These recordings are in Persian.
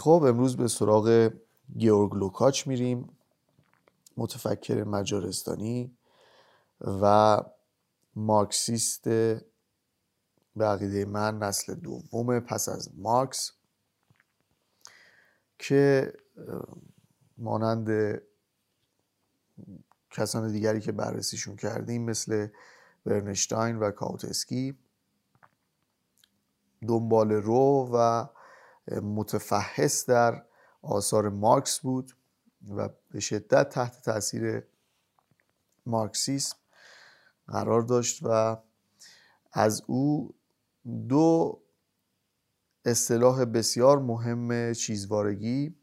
خب امروز به سراغ گیورگ لوکاچ میریم متفکر مجارستانی و مارکسیست به عقیده من نسل دوم پس از مارکس که مانند کسان دیگری که بررسیشون کردیم مثل برنشتاین و کاوتسکی دنبال رو و متفحص در آثار مارکس بود و به شدت تحت تاثیر مارکسیسم قرار داشت و از او دو اصطلاح بسیار مهم چیزوارگی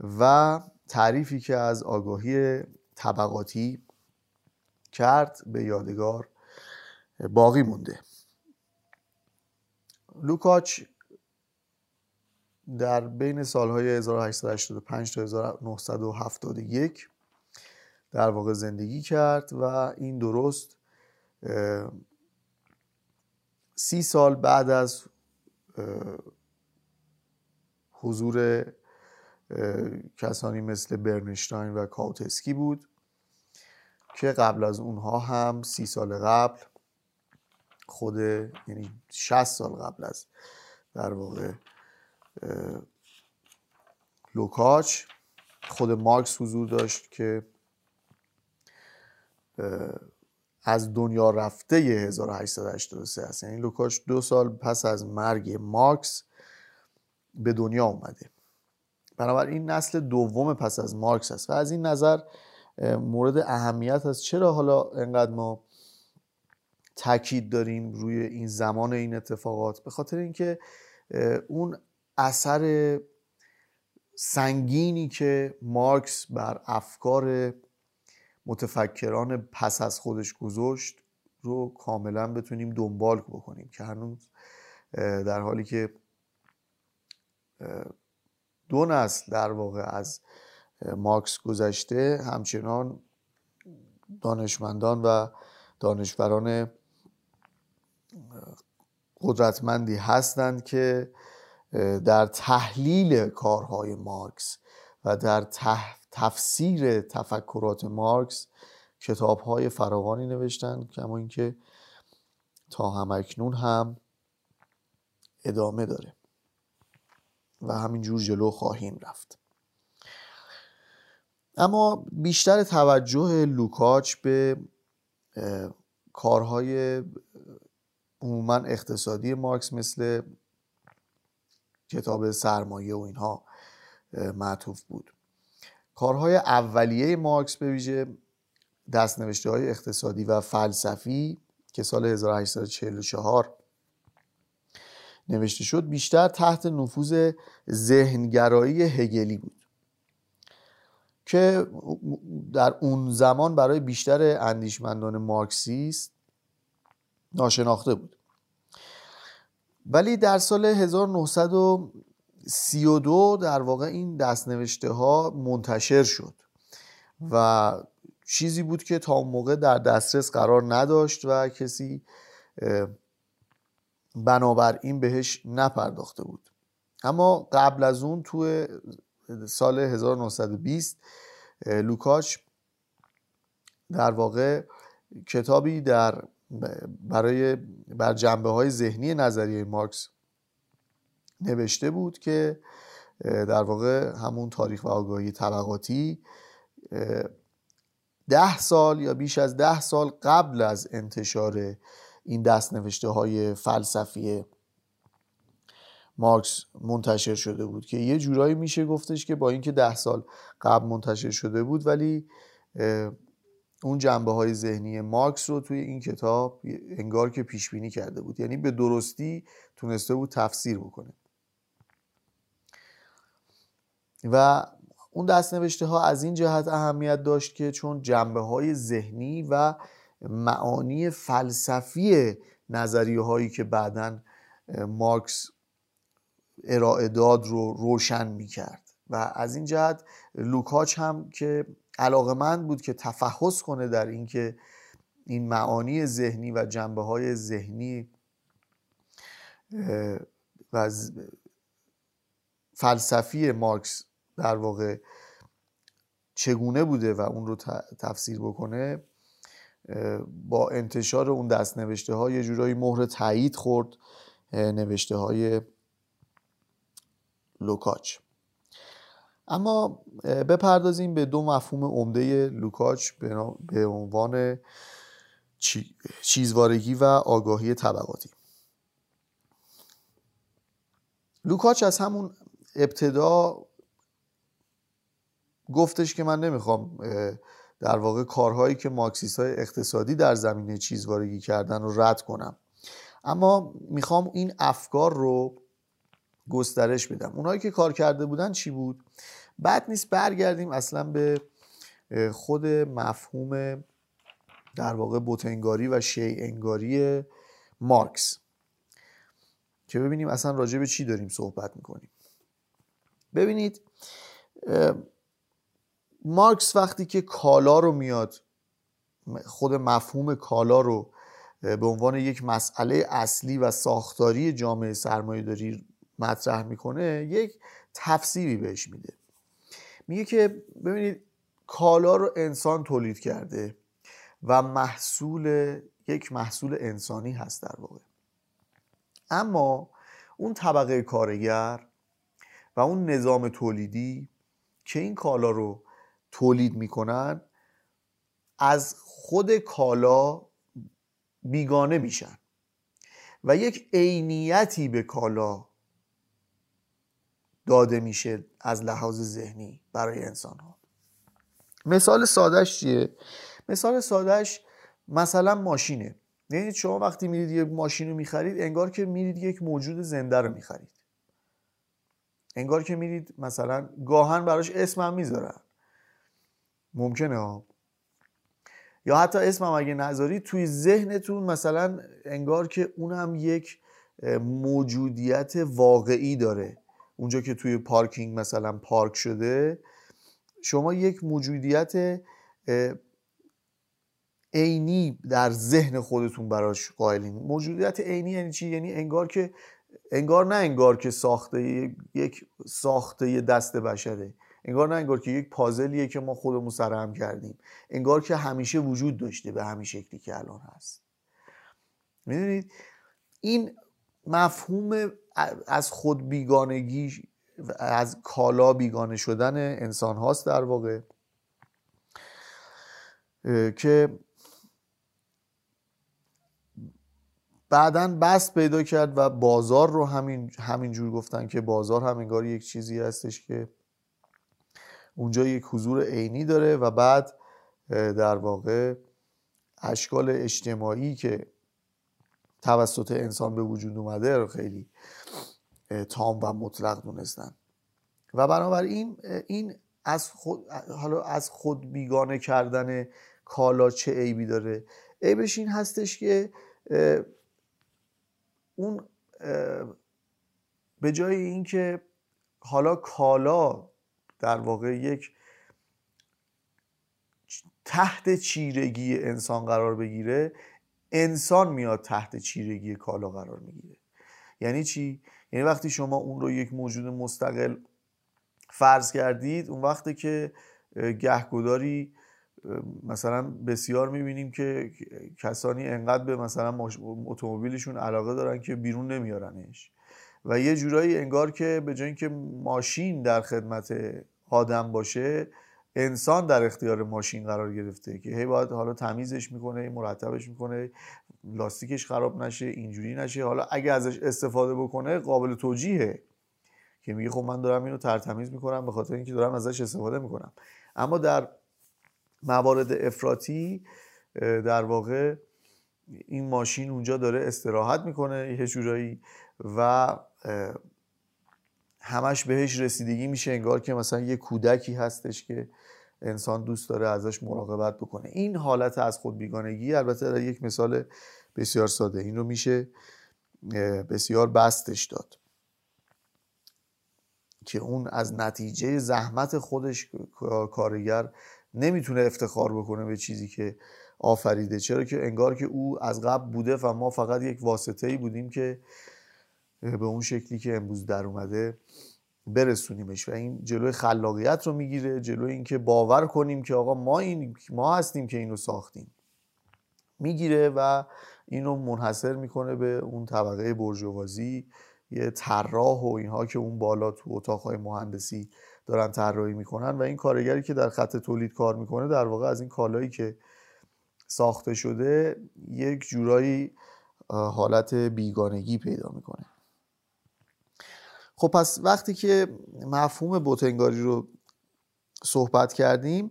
و تعریفی که از آگاهی طبقاتی کرد به یادگار باقی مونده. لوکاچ در بین سالهای 1885 تا 1971 در واقع زندگی کرد و این درست سی سال بعد از حضور کسانی مثل برنشتاین و کاوتسکی بود که قبل از اونها هم سی سال قبل خود یعنی 60 سال قبل از در واقع لوکاچ خود مارکس حضور داشت که از دنیا رفته 1883 است. یعنی لوکاچ دو سال پس از مرگ مارکس به دنیا اومده. بنابراین نسل دوم پس از مارکس است و از این نظر مورد اهمیت است چرا حالا انقدر ما تاکید داریم روی این زمان این اتفاقات؟ به خاطر اینکه اون اثر سنگینی که مارکس بر افکار متفکران پس از خودش گذاشت رو کاملا بتونیم دنبال بکنیم که هنوز در حالی که دو نسل در واقع از مارکس گذشته همچنان دانشمندان و دانشوران قدرتمندی هستند که در تحلیل کارهای مارکس و در تفسیر تفکرات مارکس کتابهای فراوانی نوشتند کما اینکه تا همکنون هم ادامه داره و همینجور جلو خواهیم رفت. اما بیشتر توجه لوکاچ به کارهای عموما اقتصادی مارکس مثل کتاب سرمایه و اینها معطوف بود. کارهای اولیه مارکس به ویژه دستنوشته های اقتصادی و فلسفی که سال 1844 نوشته شد بیشتر تحت نفوذ ذهنگرایی هگلی بود که در اون زمان برای بیشتر اندیشمندان مارکسیست ناشناخته بود. ولی در سال 1932 در واقع این دستنوشته ها منتشر شد و چیزی بود که تا اون موقع در دسترس قرار نداشت و کسی بنابراین بهش نپرداخته بود. اما قبل از اون تو سال 1920 لوکاچ در واقع کتابی در برای بر جنبه های ذهنی نظریه مارکس نوشته بود که در واقع همون تاریخ و آگاهی طبقاتی ده سال یا بیش از ده سال قبل از انتشار این دست نوشته های فلسفی مارکس منتشر شده بود که یه جورایی میشه گفتش که با اینکه ده سال قبل منتشر شده بود ولی اون جنبه های ذهنی مارکس رو توی این کتاب انگار که پیش بینی کرده بود. یعنی به درستی تونسته بود تفسیر بکنه. و اون دست نوشته ها از این جهت اهمیت داشت که چون جنبه های ذهنی و معانی فلسفی نظریه هایی که بعدا مارکس ارائه داد رو روشن می کرد و از این جهت لوکاچ هم که علاقمند بود که تفحص کنه در اینکه این معانی ذهنی و جنبه های ذهنی و فلسفی مارکس در واقع چگونه بوده و اون رو تفسیر بکنه با انتشار اون دست نوشته ها یه جورایی مهر تایید خورد نوشته های لوکاچ. اما بپردازیم به دو مفهوم عمده لوکاچ به عنوان چیزوارگی و آگاهی طبقاتی. لوکاچ از همون ابتدا گفتش که من نمی‌خوام در واقع کارهایی که مارکسیست های اقتصادی در زمینه چیزوارگی کردن رو رد کنم. اما می‌خوام این افکار رو گسترش بدم اونایی که کار کرده بودن چی بود؟ بعد نیست برگردیم اصلا به خود مفهوم در واقع بوتنگاری و انگاری مارکس. که ببینیم اصلا راجع به چی داریم صحبت می‌کنیم. ببینید مارکس وقتی که کالا رو میاد خود مفهوم کالا رو به عنوان یک مسئله اصلی و ساختاری جامعه سرمایه داری مطرح می‌کنه یک تفسیری بهش میده. میگه که ببینید کالا رو انسان تولید کرده و محصول یک محصول انسانی هست در واقع. اما اون طبقه کارگر و اون نظام تولیدی که این کالا رو تولید می‌کنن از خود کالا بیگانه میشن و یک عینیتی به کالا داده میشه از لحاظ ذهنی برای انسان ها مثال سادش چیه؟ مثال سادش مثلا ماشینه. یعنی شما وقتی میرید یک ماشین رو می‌خرید انگار که میرید یک موجود زنده رو می‌خرید. انگار که میرید مثلا گاهن براش اسم هم می‌ذارن. ممکنه ها؟ یا حتی اسمم اگه نذارید توی ذهنتون مثلا انگار که اونم یک موجودیت واقعی داره. اونجا که توی پارکینگ مثلا پارک شده شما یک موجودیت عینی در ذهن خودتون براش قائلین. موجودیت عینی یعنی چی؟ یعنی انگار که انگار نه انگار که ساخته یک ساخته دست بشره. انگار نه انگار که یک پازلیه که ما خودمون سرهم کردیم. انگار که همیشه وجود داشته به همین شکلی که الان هست. می‌دونید؟ این مفهوم از خود بیگانگی از کالا بیگانه شدن انسان هاست در واقع که بعدا بست پیدا کرد و بازار رو همین همینجور گفتن که بازار هم انگار یک چیزی هستش که اونجا یک حضور عینی داره و بعد در واقع اشکال اجتماعی که توسط انسان به وجود اومده رو خیلی تام و مطلق دونستن. و بنابراین این از خود حالا از خود بیگانه کردن کالا چه عیبی داره؟ عیبش این هستش که اون به جای اینکه حالا کالا در واقع یک تحت چیرگی انسان قرار بگیره انسان میاد تحت چیرگی کالا قرار می‌گیره. یعنی چی؟ یعنی وقتی شما اون رو یک موجود مستقل فرض کردید اون وقتی که گهگداری مثلا بسیار می‌بینیم که کسانی انقدر به مثلا اتومبیلشون علاقه دارن که بیرون نمیارنش. و یه جورایی انگار که به جای اینکه ماشین در خدمت آدم باشه انسان در اختیار ماشین قرار گرفته که هی باید حالا تمیزش می‌کنه مرتبش می‌کنه لاستیکش خراب نشه اینجوری نشه. حالا اگه ازش استفاده بکنه قابل توجیهه. که میگه خب من دارم اینو ترتمیز می‌کنم به خاطر اینکه دارم ازش استفاده می‌کنم. اما در موارد افراطی در واقع این ماشین اونجا داره استراحت می‌کنه یه جورایی و همش بهش رسیدگی میشه انگار که مثلا یه کودکی هستش که انسان دوست داره ازش مراقبت بکنه. این حالت از خود بیگانگی البته در یک مثال بسیار ساده. این رو میشه بسیار بستش داد. که اون از نتیجه زحمت خودش کارگر نمی‌تونه افتخار بکنه به چیزی که آفریده. چرا که انگار که او از قبل بوده و ما فقط یک واسطه ای بودیم که به اون شکلی که امروز در اومده برسونیمش و این جلوی خلاقیت رو می‌گیره جلوی اینکه باور کنیم که آقا ما این ما هستیم که اینو ساختیم. می‌گیره و اینو منحصر می‌کنه به اون طبقه برجوازی یه طراح و اینها که اون بالا تو اتاقهای مهندسی دارن طراحی می‌کنن و این کارگری که در خط تولید کار می‌کنه در واقع از این کالایی که ساخته شده یک جورایی حالت بیگانگی پیدا می‌کنه. خب پس وقتی که مفهوم بت‌انگاری رو صحبت کردیم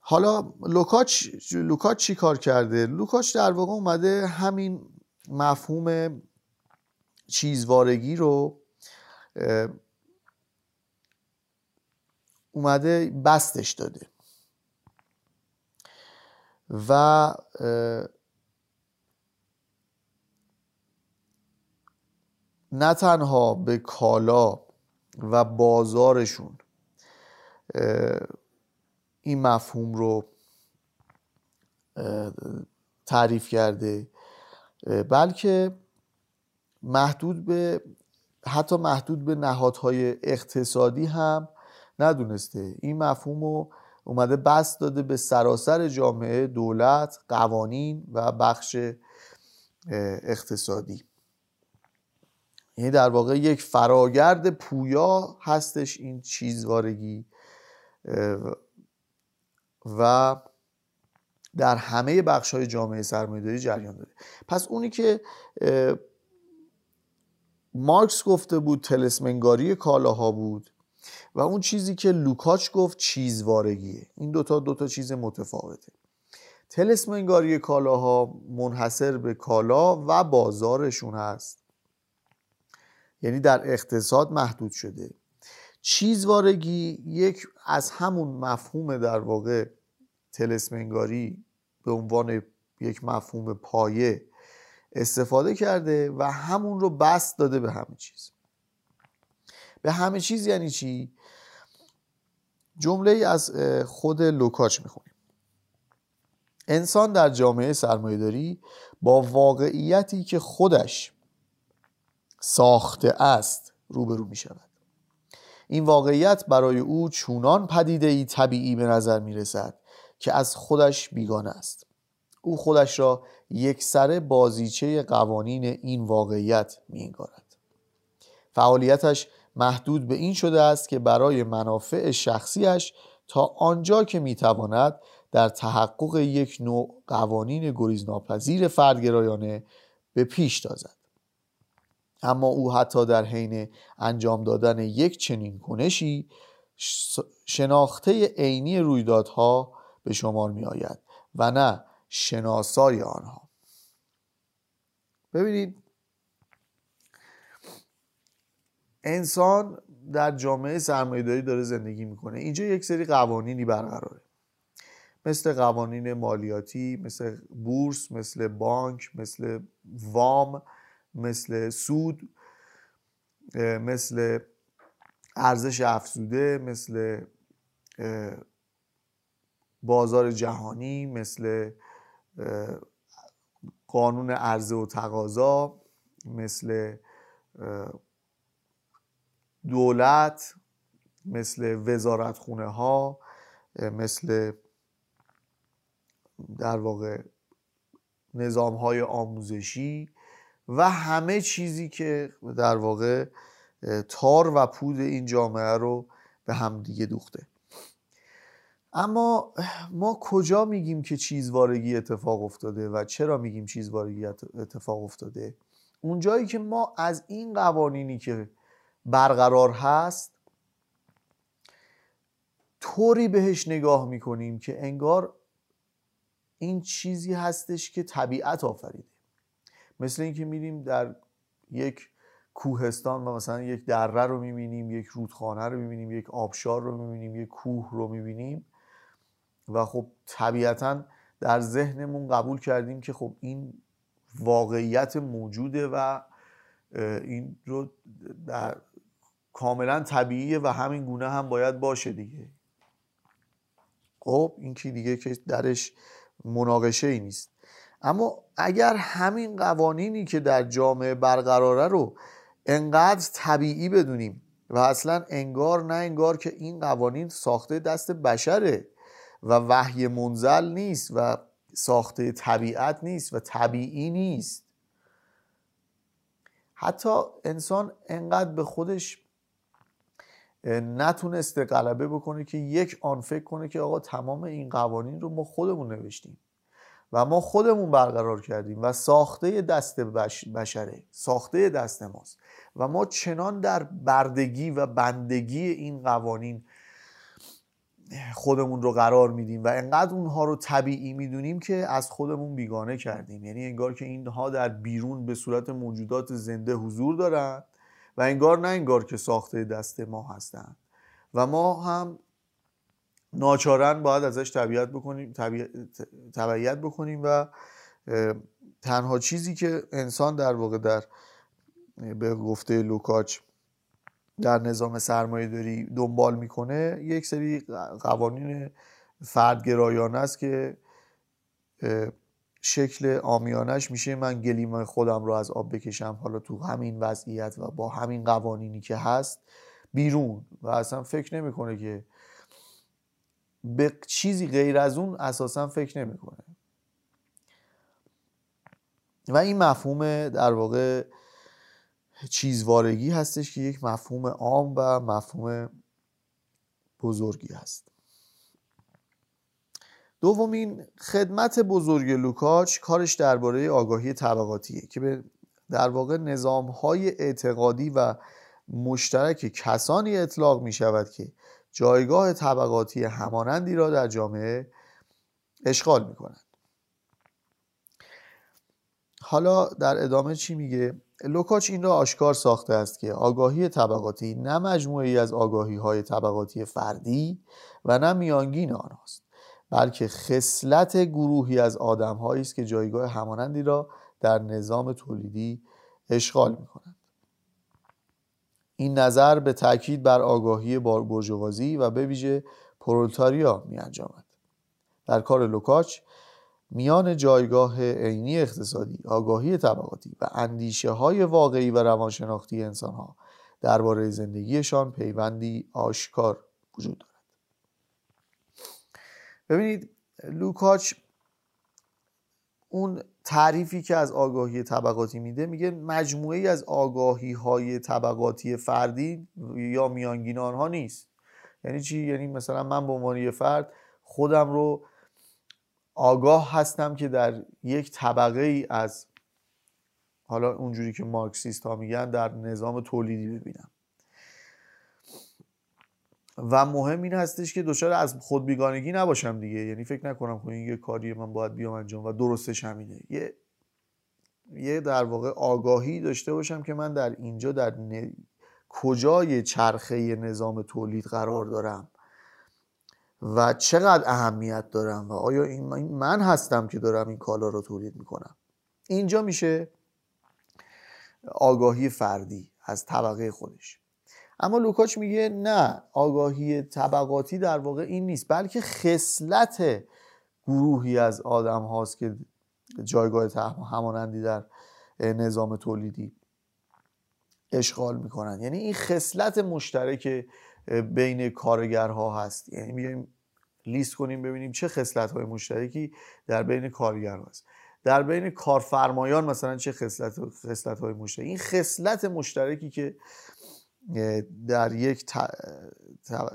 حالا لوکاچ لوکاچ چی کار کرده؟ لوکاچ در واقع اومده همین مفهوم چیزوارگی رو اومده بستش داده و نه تنها به کالا و بازارشون این مفهوم رو تعریف کرده بلکه محدود به حتی محدود به نهادهای اقتصادی هم ندونسته. این مفهوم رو اومده بست داده به سراسر جامعه دولت قوانین و بخش اقتصادی. یعنی در واقع یک فراگرد پویا هستش این چیزوارگی و در همه بخش های جامعه سرمایه‌داری جریان داره. پس اونی که مارکس گفته بود تلسمنگاری کالاها بود و اون چیزی که لوکاچ گفت چیزوارگیه. این دوتا دوتا چیز متفاوته. تلسمنگاری کالاها منحصر به کالا و بازارشون هست. یعنی در اقتصاد محدود شده. چیزوارگی یک از همون مفهوم در واقع تلسمنگاری به عنوان یک مفهوم پایه استفاده کرده و همون رو بست داده به همه چیز. به همه چیز یعنی چی؟ جمله از خود لوکاچ می‌خونیم. انسان در جامعه سرمایهداری با واقعیتی که خودش ساخته است روبرو می شود. این واقعیت برای او چونان پدیده ای طبیعی به نظر می رسد که از خودش بیگانه است. او خودش را یک سر بازیچه قوانین این واقعیت می انگارد. فعالیتش محدود به این شده است که برای منافع شخصیش تا آنجا که می‌تواند در تحقق یک نوع قوانین گریزناپذیر فردگرایانه به پیش تازد اما او حتی در حین انجام دادن یک چنین کنشی شناخته عینی رویدادها به شمار می آید و نه شناسای آنها. ببینید انسان در جامعه سرمایه‌داری داره زندگی می‌کنه. اینجا یک سری قوانینی برقراره. مثل قوانین مالیاتی مثل بورس مثل بانک مثل وام. مثل سود مثل ارزش افزوده مثل بازار جهانی مثل قانون عرضه و تقاضا مثل دولت مثل وزارت خونه ها مثل در واقع نظام های آموزشی. و همه چیزی که در واقع تار و پود این جامعه رو به هم دیگه دوخته. اما ما کجا میگیم که چیزوارگی اتفاق افتاده و چرا میگیم چیزوارگی اتفاق افتاده؟ اونجایی که ما از این قوانینی که برقرار هست طوری بهش نگاه می‌کنیم که انگار این چیزی هستش که طبیعت آفریده. مثل اینکه میریم در یک کوهستان و مثلا یک دره رو می‌بینیم یک رودخانه رو می‌بینیم یک آبشار رو می‌بینیم یک کوه رو می‌بینیم و خب طبیعتا در ذهنمون قبول کردیم که خب این واقعیت موجوده و این رو در کاملا طبیعیه و همین گونه هم باید باشه دیگه. خب این که دیگه که درش مناقشه ای نیست. اما اگر همین قوانینی که در جامعه برقراره رو انقدر طبیعی بدونیم و اصلا انگار نه انگار که این قوانین ساخته دست بشره و وحی منزل نیست و ساخته طبیعت نیست و طبیعی نیست. حتی انسان انقدر به خودش نتونسته غلبه بکنه که یک آن فکر کنه که آقا تمام این قوانین رو ما خودمون نوشتیم. و ما خودمون برقرار کردیم و ساخته دست بشره ساخته دست ماست. و ما چنان در بردگی و بندگی این قوانین خودمون رو قرار میدیم و انقدر اونها رو طبیعی می‌دونیم که از خودمون بیگانه کردیم. یعنی انگار که اینها در بیرون به صورت موجودات زنده حضور دارن و انگار نه انگار که ساخته دست ما هستند و ما هم ناچارن باید ازش طبیعت بکنیم تبعیت بکنیم و تنها چیزی که انسان در واقع در به گفته لوکاچ در نظام سرمایه داری دنبال می‌کنه یک سری قوانین فردگرایانه است که شکل آمیانش میشه. من گلیم خودم رو از آب بکشم حالا تو همین وضعیت و با همین قوانینی که هست بیرون و اصلا فکر نمی‌کنه که به چیزی غیر از اون اساسا فکر نمی‌کنه. و این مفهوم در واقع چیزوارگی هستش که یک مفهوم عام و مفهوم بزرگی هست. دومین خدمت بزرگ لوکاچ کارش درباره آگاهی طبقاتیه که به در واقع نظام های اعتقادی و مشترک کسانی اطلاق می شود که جایگاه طبقاتی همانندی را در جامعه اشغال می کنند حالا در ادامه چی میگه؟ لوکاچ این را آشکار ساخته است که آگاهی طبقاتی نه مجموعی از آگاهی های طبقاتی فردی و نه میانگین آنهاست بلکه خصلت گروهی از آدم است که جایگاه همانندی را در نظام تولیدی اشغال می کنند. این نظر به تاکید بر آگاهی برجوازی و به ویژه پرولتاریا می انجامد. در کار لوکاچ میان جایگاه عینی اقتصادی، آگاهی طبقاتی و اندیشه های واقعی و روانشناختی انسان ها درباره زندگیشان پیوندی آشکار وجود دارد. ببینید لوکاچ اون تعریفی که از آگاهی طبقاتی میده میگه مجموعه‌ای از آگاهی های طبقاتی فردی یا میانگین آنها نیست. یعنی چی؟ یعنی مثلا من به عنوان یه فرد خودم رو آگاه هستم که در یک طبقه ای از حالا اونجوری که مارکسیست ها میگن در نظام تولیدی ببینم. و مهم این هستش که دچار از خود بیگانگی نباشم دیگه. یعنی فکر نکنم که این یه کاری من باید بیام انجام و درستش همینه. یه یه در واقع آگاهی داشته باشم که من در اینجا در کجای چرخه نظام تولید قرار دارم و چقدر اهمیت دارم و آیا این من هستم که دارم این کالا رو تولید می‌کنم؟ اینجا میشه آگاهی فردی از طبقه خودش. اما لوکاچ میگه نه آگاهی طبقاتی در واقع این نیست بلکه خصلت گروهی از آدم هاست که جایگاه همانندی در نظام تولیدی اشغال می‌کنن. یعنی این خصلت مشترک بین کارگرها هست. یعنی میگیم لیست کنیم ببینیم چه خصلت های مشترکی در بین کارگرها هست. در بین کارفرمایان مثلا چه خصلت های مشترکی این خصلت مشترکی که در یک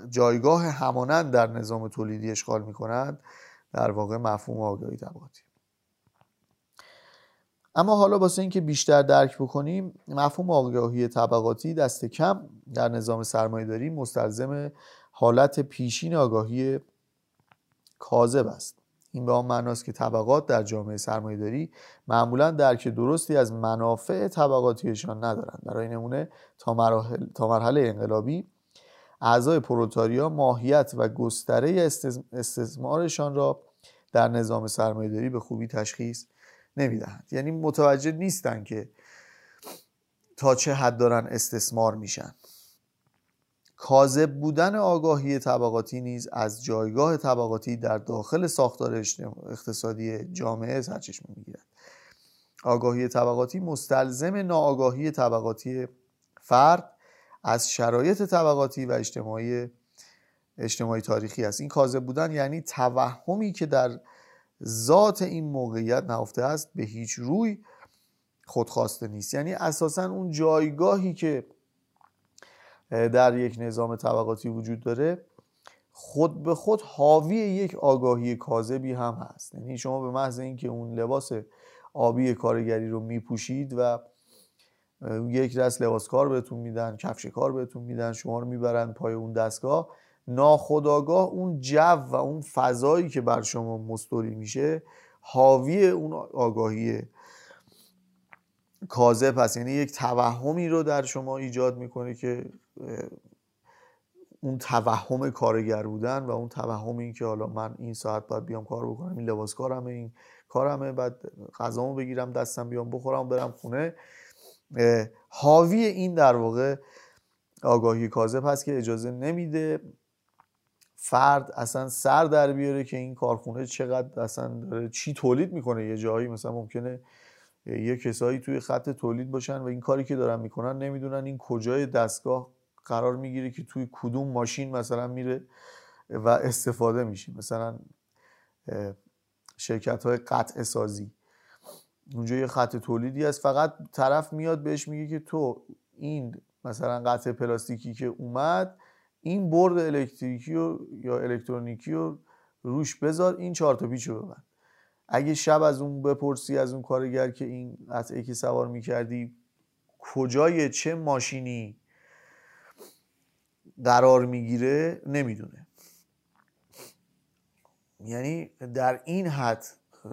جایگاه همانند در نظام تولیدی اشغال می کنند در واقع مفهوم آگاهی طبقاتی. اما حالا واسه اینکه بیشتر درک بکنیم مفهوم آگاهی طبقاتی دست کم در نظام سرمایه داری مستلزم حالت پیشین آگاهی کاذب است. این به آن معناست که طبقات در جامعه سرمایه داری معمولا درک درستی از منافع طبقاتیشان ندارند. برای نمونه تا, مراحل، تا مرحله انقلابی اعضای پروتاریا ماهیت و گستره استثمارشان را در نظام سرمایه داری به خوبی تشخیص نمی‌دهند. یعنی متوجه نیستند که تا چه حد دارن استثمار میشن. کاذب بودن آگاهی طبقاتی نیز از جایگاه طبقاتی در داخل ساختار اقتصادی جامعه سرچشمه می‌گیرد. آگاهی طبقاتی مستلزم ناآگاهی طبقاتی فرد از شرایط طبقاتی و اجتماعی اجتماعی تاریخی است. این کاذب بودن یعنی توهمی که در ذات این موقعیت نهفته است به هیچ روی خودخواسته نیست. یعنی اساسا اون جایگاهی که در یک نظام طبقاتی وجود داره خود به خود حاوی یک آگاهی کاذبی هم هست. یعنی شما به محض اینکه اون لباس آبی کارگری رو میپوشید و یک دست لباس کار بهتون میدن کفش کار بهتون میدن شما رو می‌برن پای اون دستگاه ناخداگاه اون جو و اون فضایی که بر شما مستوری میشه حاوی اون آگاهی کاذب هست. یعنی یک توهمی رو در شما ایجاد می‌کنه که اون توهم کارگر بودن و اون توهم این که حالا من این ساعت باید بیام کار بکنم این لباس کارمه این کارمه بعد غذامو بگیرم دستم بیام بخورم برم خونه. حاوی این در واقع آگاهی کاذب هست که اجازه نمیده فرد اصلا سر در بیاره که این کارخونه چقدر اصلا داره چی تولید می‌کنه. یه جایی مثلا ممکنه یه کسایی توی خط تولید باشن و این کاری که دارن می‌کنن نمی‌دونن این کجای دستگاه قرار می‌گیره که توی کدوم ماشین مثلا میره و استفاده میشه. مثلا شرکت های قطع سازی. اونجا یه خط تولیدی هست فقط طرف میاد بهش میگه که تو این مثلا قطع پلاستیکی که اومد این برد الکتریکی و یا الکترونیکی رو روش بذار این چهار تا پیچو ببند. اگه شب از اون بپرسی از اون کارگر که این قطعه که سوار می‌کردی کجای چه ماشینی قرار می‌گیره نمی‌دونه. یعنی در این حد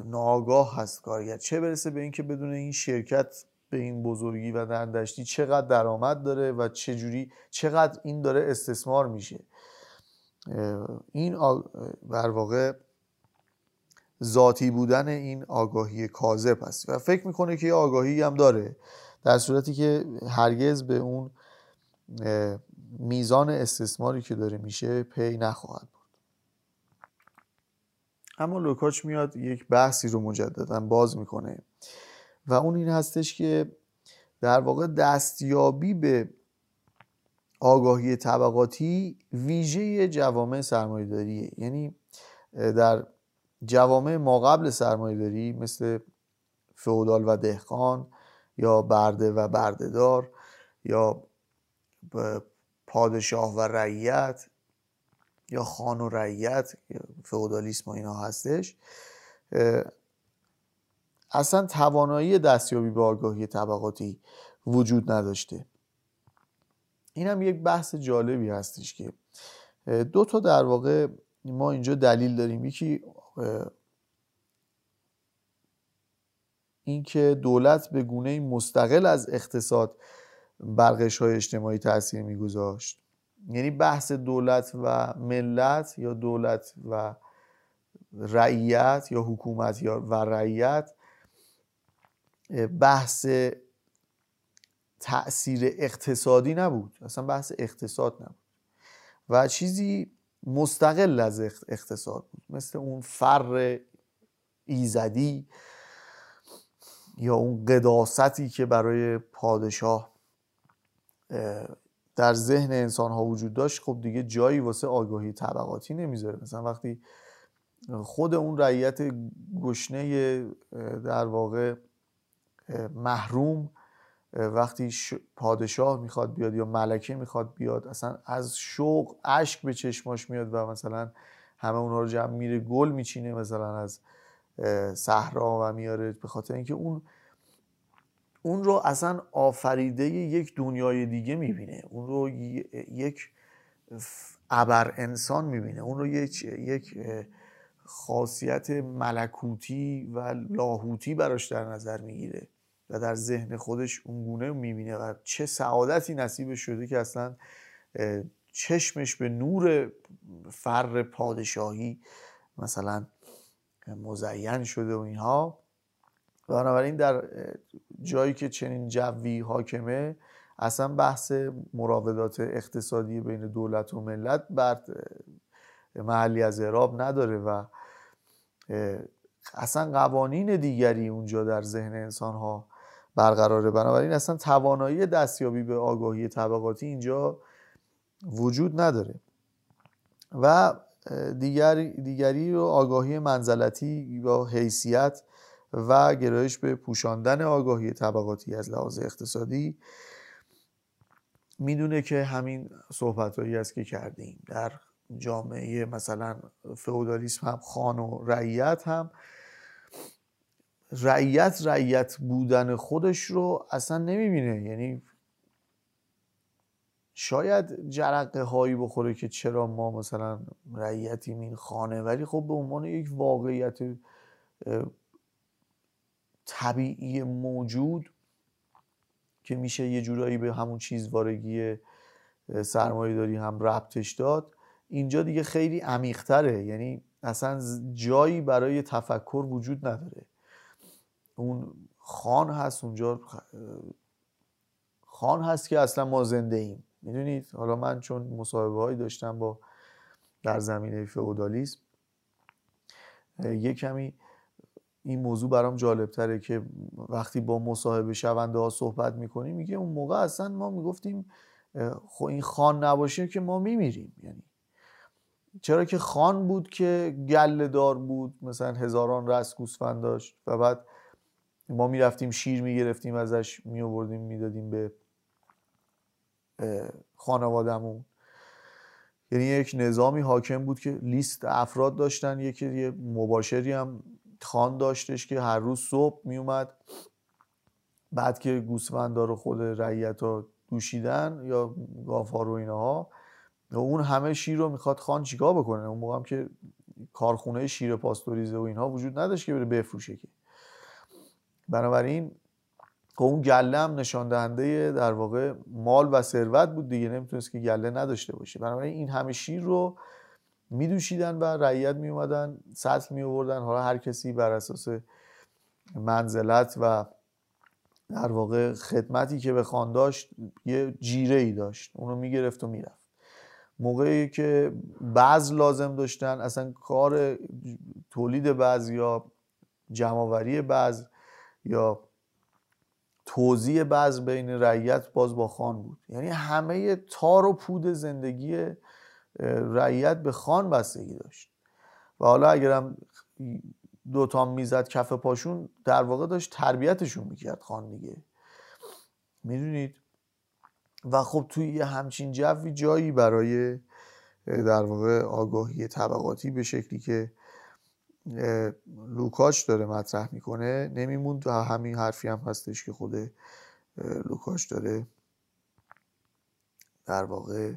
ناگاه هست کارگر. چه برسه به اینکه بدون این شرکت به این بزرگی و دندشتی چقدر درآمد داره و چجوری چقدر این داره استثمار میشه. این بر واقع ذاتی بودن این آگاهی کاذب هست و فکر می‌کنه که یه آگاهی هم داره در صورتی که هرگز به اون میزان استثماری که داره میشه پی نخواهد بود. اما لوکاچ میاد یک بحثی رو مجددا باز می‌کنه و اون این هستش که در واقع دستیابی به آگاهی طبقاتی ویژه جوامع سرمایه‌داریه. یعنی در جوامع ما قبل سرمایه‌داری مثل فئودال و دهقان یا برده و بردهدار یا پادشاه و رعیت یا خان و رعیت فئودالیسم و اینا هستش. اصلا توانایی دستیابی به آگاهی طبقاتی وجود نداشته. این هم یک بحث جالبی هستش که دو تا در واقع ما اینجا دلیل داریم. یکی اینکه دولت به گونه مستقل از اقتصاد برقش های اجتماعی تاثیر میگذاشت. یعنی بحث دولت و ملت یا دولت و رعیت یا حکومت یا و رعیت بحث تاثیر اقتصادی نبود. اصلا بحث اقتصاد نبود. و چیزی مستقل از اقتصاد بود. مثل اون فر ایزدی یا اون قداستی که برای پادشاه در ذهن انسان ها وجود داشت خب دیگه جایی واسه آگاهی طبقاتی نمی‌ذاره. مثلا وقتی خود اون رعیت گشنه در واقع محروم وقتی پادشاه می‌خواد بیاد یا ملکه می‌خواد بیاد اصلا از شوق اشک به چشماش میاد و مثلا همه اونها رو جمع میره گل میچینه مثلا از صحرا و میاره. به خاطر اینکه اون اون رو اصلا آفریده یک دنیای دیگه می‌بینه. اون رو یک ابر انسان می‌بینه. اون رو یک, یک خاصیت ملکوتی و لاهوتی براش در نظر می‌گیره. و در ذهن خودش اونگونه می‌بینه و چه سعادتی نصیب شده که اصلا چشمش به نور فر پادشاهی مثلا مزین شده و اینها. بنابراین در جایی که چنین جوی حاکمه اصلا بحث مراودات اقتصادی بین دولت و ملت بر محلی از اعراب نداره و اصلا قوانین دیگری اونجا در ذهن انسان ها برقراره. بنابراین اصلا توانایی دستیابی به آگاهی طبقاتی اینجا وجود نداره. و دیگری, دیگری و آگاهی منزلتی یا حیثیت و گرایش به پوشاندن آگاهی طبقاتی از لحاظ اقتصادی می‌دونه که همین صحبت هایی است که کردیم. در جامعه مثلا فئودالیسم هم خان و رعیت هم رعیت رعیت بودن خودش رو اصلا نمی‌بینه. یعنی شاید جرقه هایی بخوره که چرا ما مثلا رعیتیم این خانه ولی خب به عنوان یک واقعیت طبیعی موجود که میشه یه جورایی به همون چیزوارگی سرمایه داری هم ربطش داد اینجا دیگه خیلی عمیقتره. یعنی اصلا جایی برای تفکر وجود نداره. اون خان هست اونجا خان هست که اصلا ما زنده ایم. می‌دونید؟ حالا من چون مصاحبه هایی داشتم با در زمینه فئودالیسم یه کمی این موضوع برام جالب تره که وقتی با مصاحبه شونده ها صحبت می‌کنیم میگه اون موقع اصلا ما می‌گفتیم خب این خان نباشه که ما میمیریم. یعنی چرا که خان بود که گله دار بود مثلا هزاران رس گوسفند داشت و بعد ما می‌رفتیم شیر می‌گرفتیم ازش میآوردیم می‌دادیم به خانوادهمون. یعنی یک نظامی حاکم بود که لیست افراد داشتن. یکی یه مباشری هم خان داشتش که هر روز صبح میومد بعد که گوسفندا رو خود رعیت ها دوشیدن یا گافار و اینها اون همه شیر رو می‌خواد خان چیکار بکنه؟ اون موقع هم که کارخونه شیر پاستوریزه و اینها وجود نداشت که بره بفروشه که. بنابراین خب اون گله هم نشان دهنده در واقع مال و ثروت بود دیگه نمی‌تونست که گله نداشته باشه. بنابراین این همه شیر رو میدوشیدن و رعیت میومدن سطل میوردن حالا هر کسی بر اساس منزلت و در واقع خدمتی که به خان داشت یه جیره ای داشت. اونو می‌گرفت و می‌رفت. موقعی که بعض لازم داشتن اصلا کار تولید بعض یا جمعوری بعض یا توزیع بعض بین رعیت باز با خان بود. یعنی همه تار و پود زندگی رعیت به خان بستگی داشت. و حالا اگرم دوتا می‌زد کف پاشون در واقع داشت تربیتشون می‌کرد خان دیگه. می‌دونید؟ و خب توی یه همچین جوی جایی برای در واقع آگاهی طبقاتی به شکلی که لوکاش داره مطرح می‌کنه. نمیموند و همین حرفی هم هستش که خود لوکاش داره. در واقع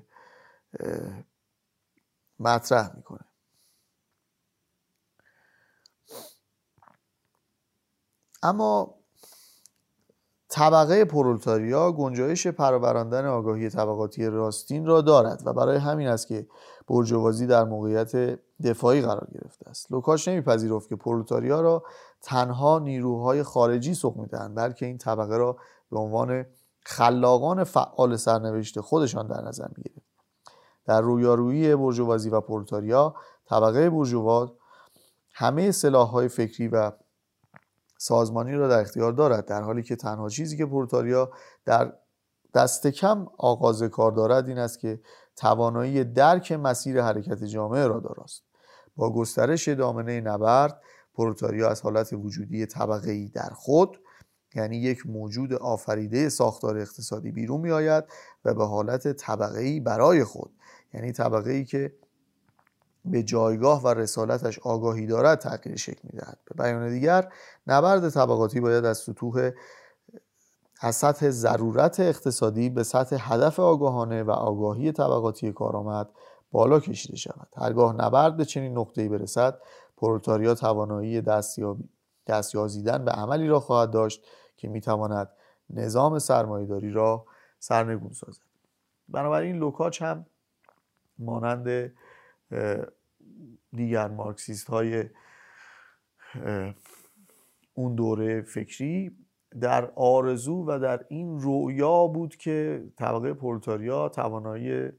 مطرح می‌کنه. اما طبقه پرولتاریا گنجایش پروراندن آگاهی طبقاتی راستین را دارد و برای همین است که برجوازی در موقعیت دفاعی قرار گرفته است. لوکاش نمیپذیرفت که پرولتاریا را تنها نیروهای خارجی سوق می‌دهند بلکه این طبقه را به عنوان خلاقان فعال سرنوشت خودشان در نظر می‌گیرد در رویارویی برجوازی و پرولتاریا طبقه برجواز همه سلاحهای فکری و سازمانی را در اختیار دارد در حالی که تنها چیزی که پرولتاریا در دست کم آغاز کار دارد این است که توانایی درک مسیر حرکت جامعه را داراست با گسترش دامنه نبرد پرولتاریا از حالت وجودی طبقه ای در خود یعنی یک موجود آفریده ساختار اقتصادی بیرون می آید و به حالت طبقه ای برای خود یعنی طبقه ای که به جایگاه و رسالتش آگاهی دارد تغییر شکل می‌دهد. به بیان دیگر نبرد طبقاتی باید از سطوح از سطح ضرورت اقتصادی به سطح هدف آگاهانه و آگاهی طبقاتی کارآمد بالا کشیده شود. هرگاه نبرد به چنین نقطه‌ای برسد پرولتاریا توانایی دستیازیدن به عملی را خواهد داشت که می‌تواند نظام سرمایهداری را سرنگون سازد. بنابراین لوکاچ هم مانند دیگر مارکسیست های اون دوره فکری در آرزو و در این رویا بود که طبقه پرولتاریا توانایی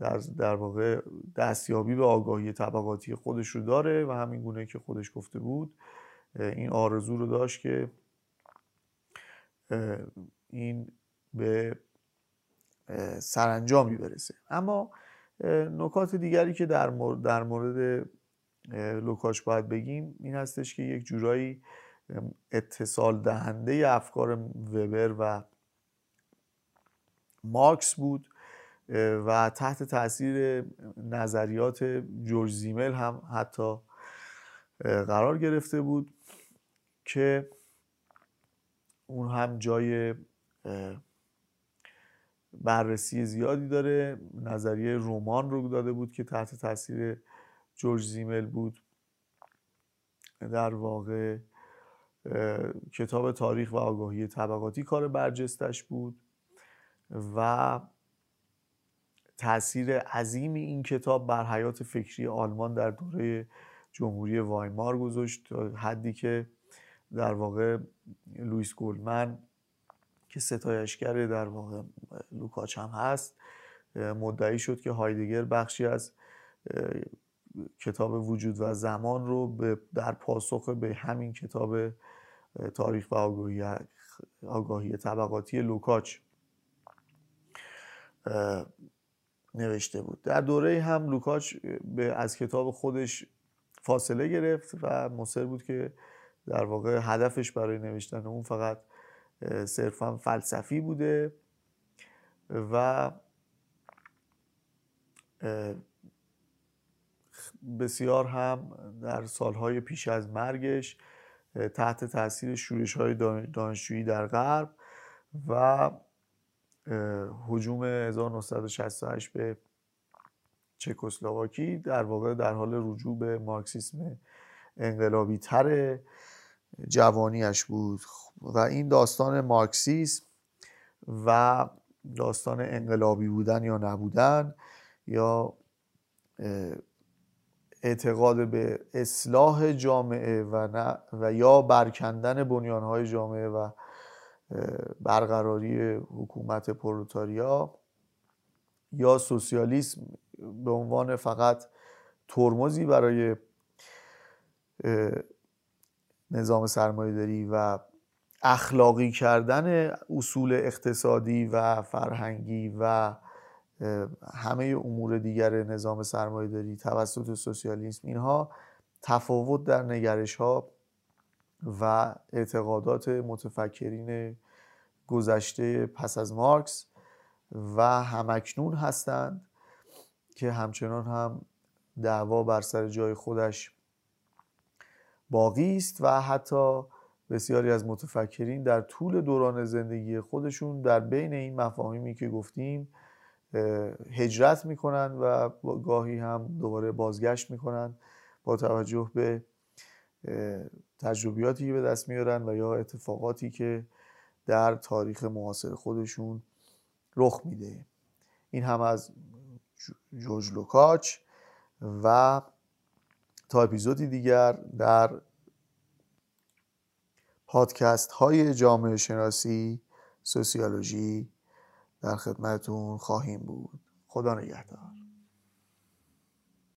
در, در واقع دستیابی به آگاهی طبقاتی خودش رو داره و همین گونه که خودش گفته بود این آرزو رو داشت که این به سرانجامی برسه. اما نکات دیگری که در مورد, در مورد لوکاش باید بگیم این هستش که یک جورایی اتصال دهنده افکار وبر و مارکس بود و تحت تاثیر نظریات جورج زیمل هم حتی قرار گرفته بود که اون هم جای بررسی زیادی داره. نظریه رومان رو داده بود که تحت تاثیر جورج زیمل بود. در واقع کتاب تاریخ و آگاهی طبقاتی کار برجستش بود و تاثیر عظیم این کتاب بر حیات فکری آلمان در دوره جمهوری وایمار گذاشت حدی که در واقع لوسین گلدمن که ستایشگر در واقع لوکاچ هم هست مدعی شد که هایدگر بخشی از کتاب وجود و زمان رو در پاسخ به همین کتاب تاریخ و آگاهی, آگاهی طبقاتی لوکاچ نوشته بود. در دوره هم لوکاچ به از کتاب خودش فاصله گرفت و مصر بود که در واقع هدفش برای نوشتن اون فقط صرفا فلسفی بوده و بسیار هم در سالهای پیش از مرگش تحت تاثیر شورش های دانشجویی در غرب و حجوم 1968 به چکسلواکی در واقع در حال رجوع به مارکسیسم انقلابی تر جوانیش بود و این داستان مارکسیسم و داستان انقلابی بودن یا نبودن یا اعتقاد به اصلاح جامعه و, و یا برکندن بنیانهای جامعه و برقراری حکومت پرولتاریا یا سوسیالیسم به عنوان فقط ترمزی برای نظام سرمایه و اخلاقی کردن اصول اقتصادی و فرهنگی و همه امور دیگر نظام سرمایه داری توسط سوسیالیسم اینها تفاوت در نگرش ها و اعتقادات متفکرین گذشته پس از مارکس و همکنون هستند که همچنان هم دعوا بر سر جای خودش باقی است و حتی بسیاری از متفکرین در طول دوران زندگی خودشون در بین این مفاهیمی که گفتیم هجرت می‌کنن و گاهی هم دوباره بازگشت می‌کنن با توجه به تجربیاتی که به دست میارن و یا اتفاقاتی که در تاریخ معاصر خودشون رخ میده. این هم از جورج لوکاچ و تا اپیزودی دیگر در پادکست های جامعه شناسی سوسیولوژی در خدمتون خواهیم بود. خدا نگهدار.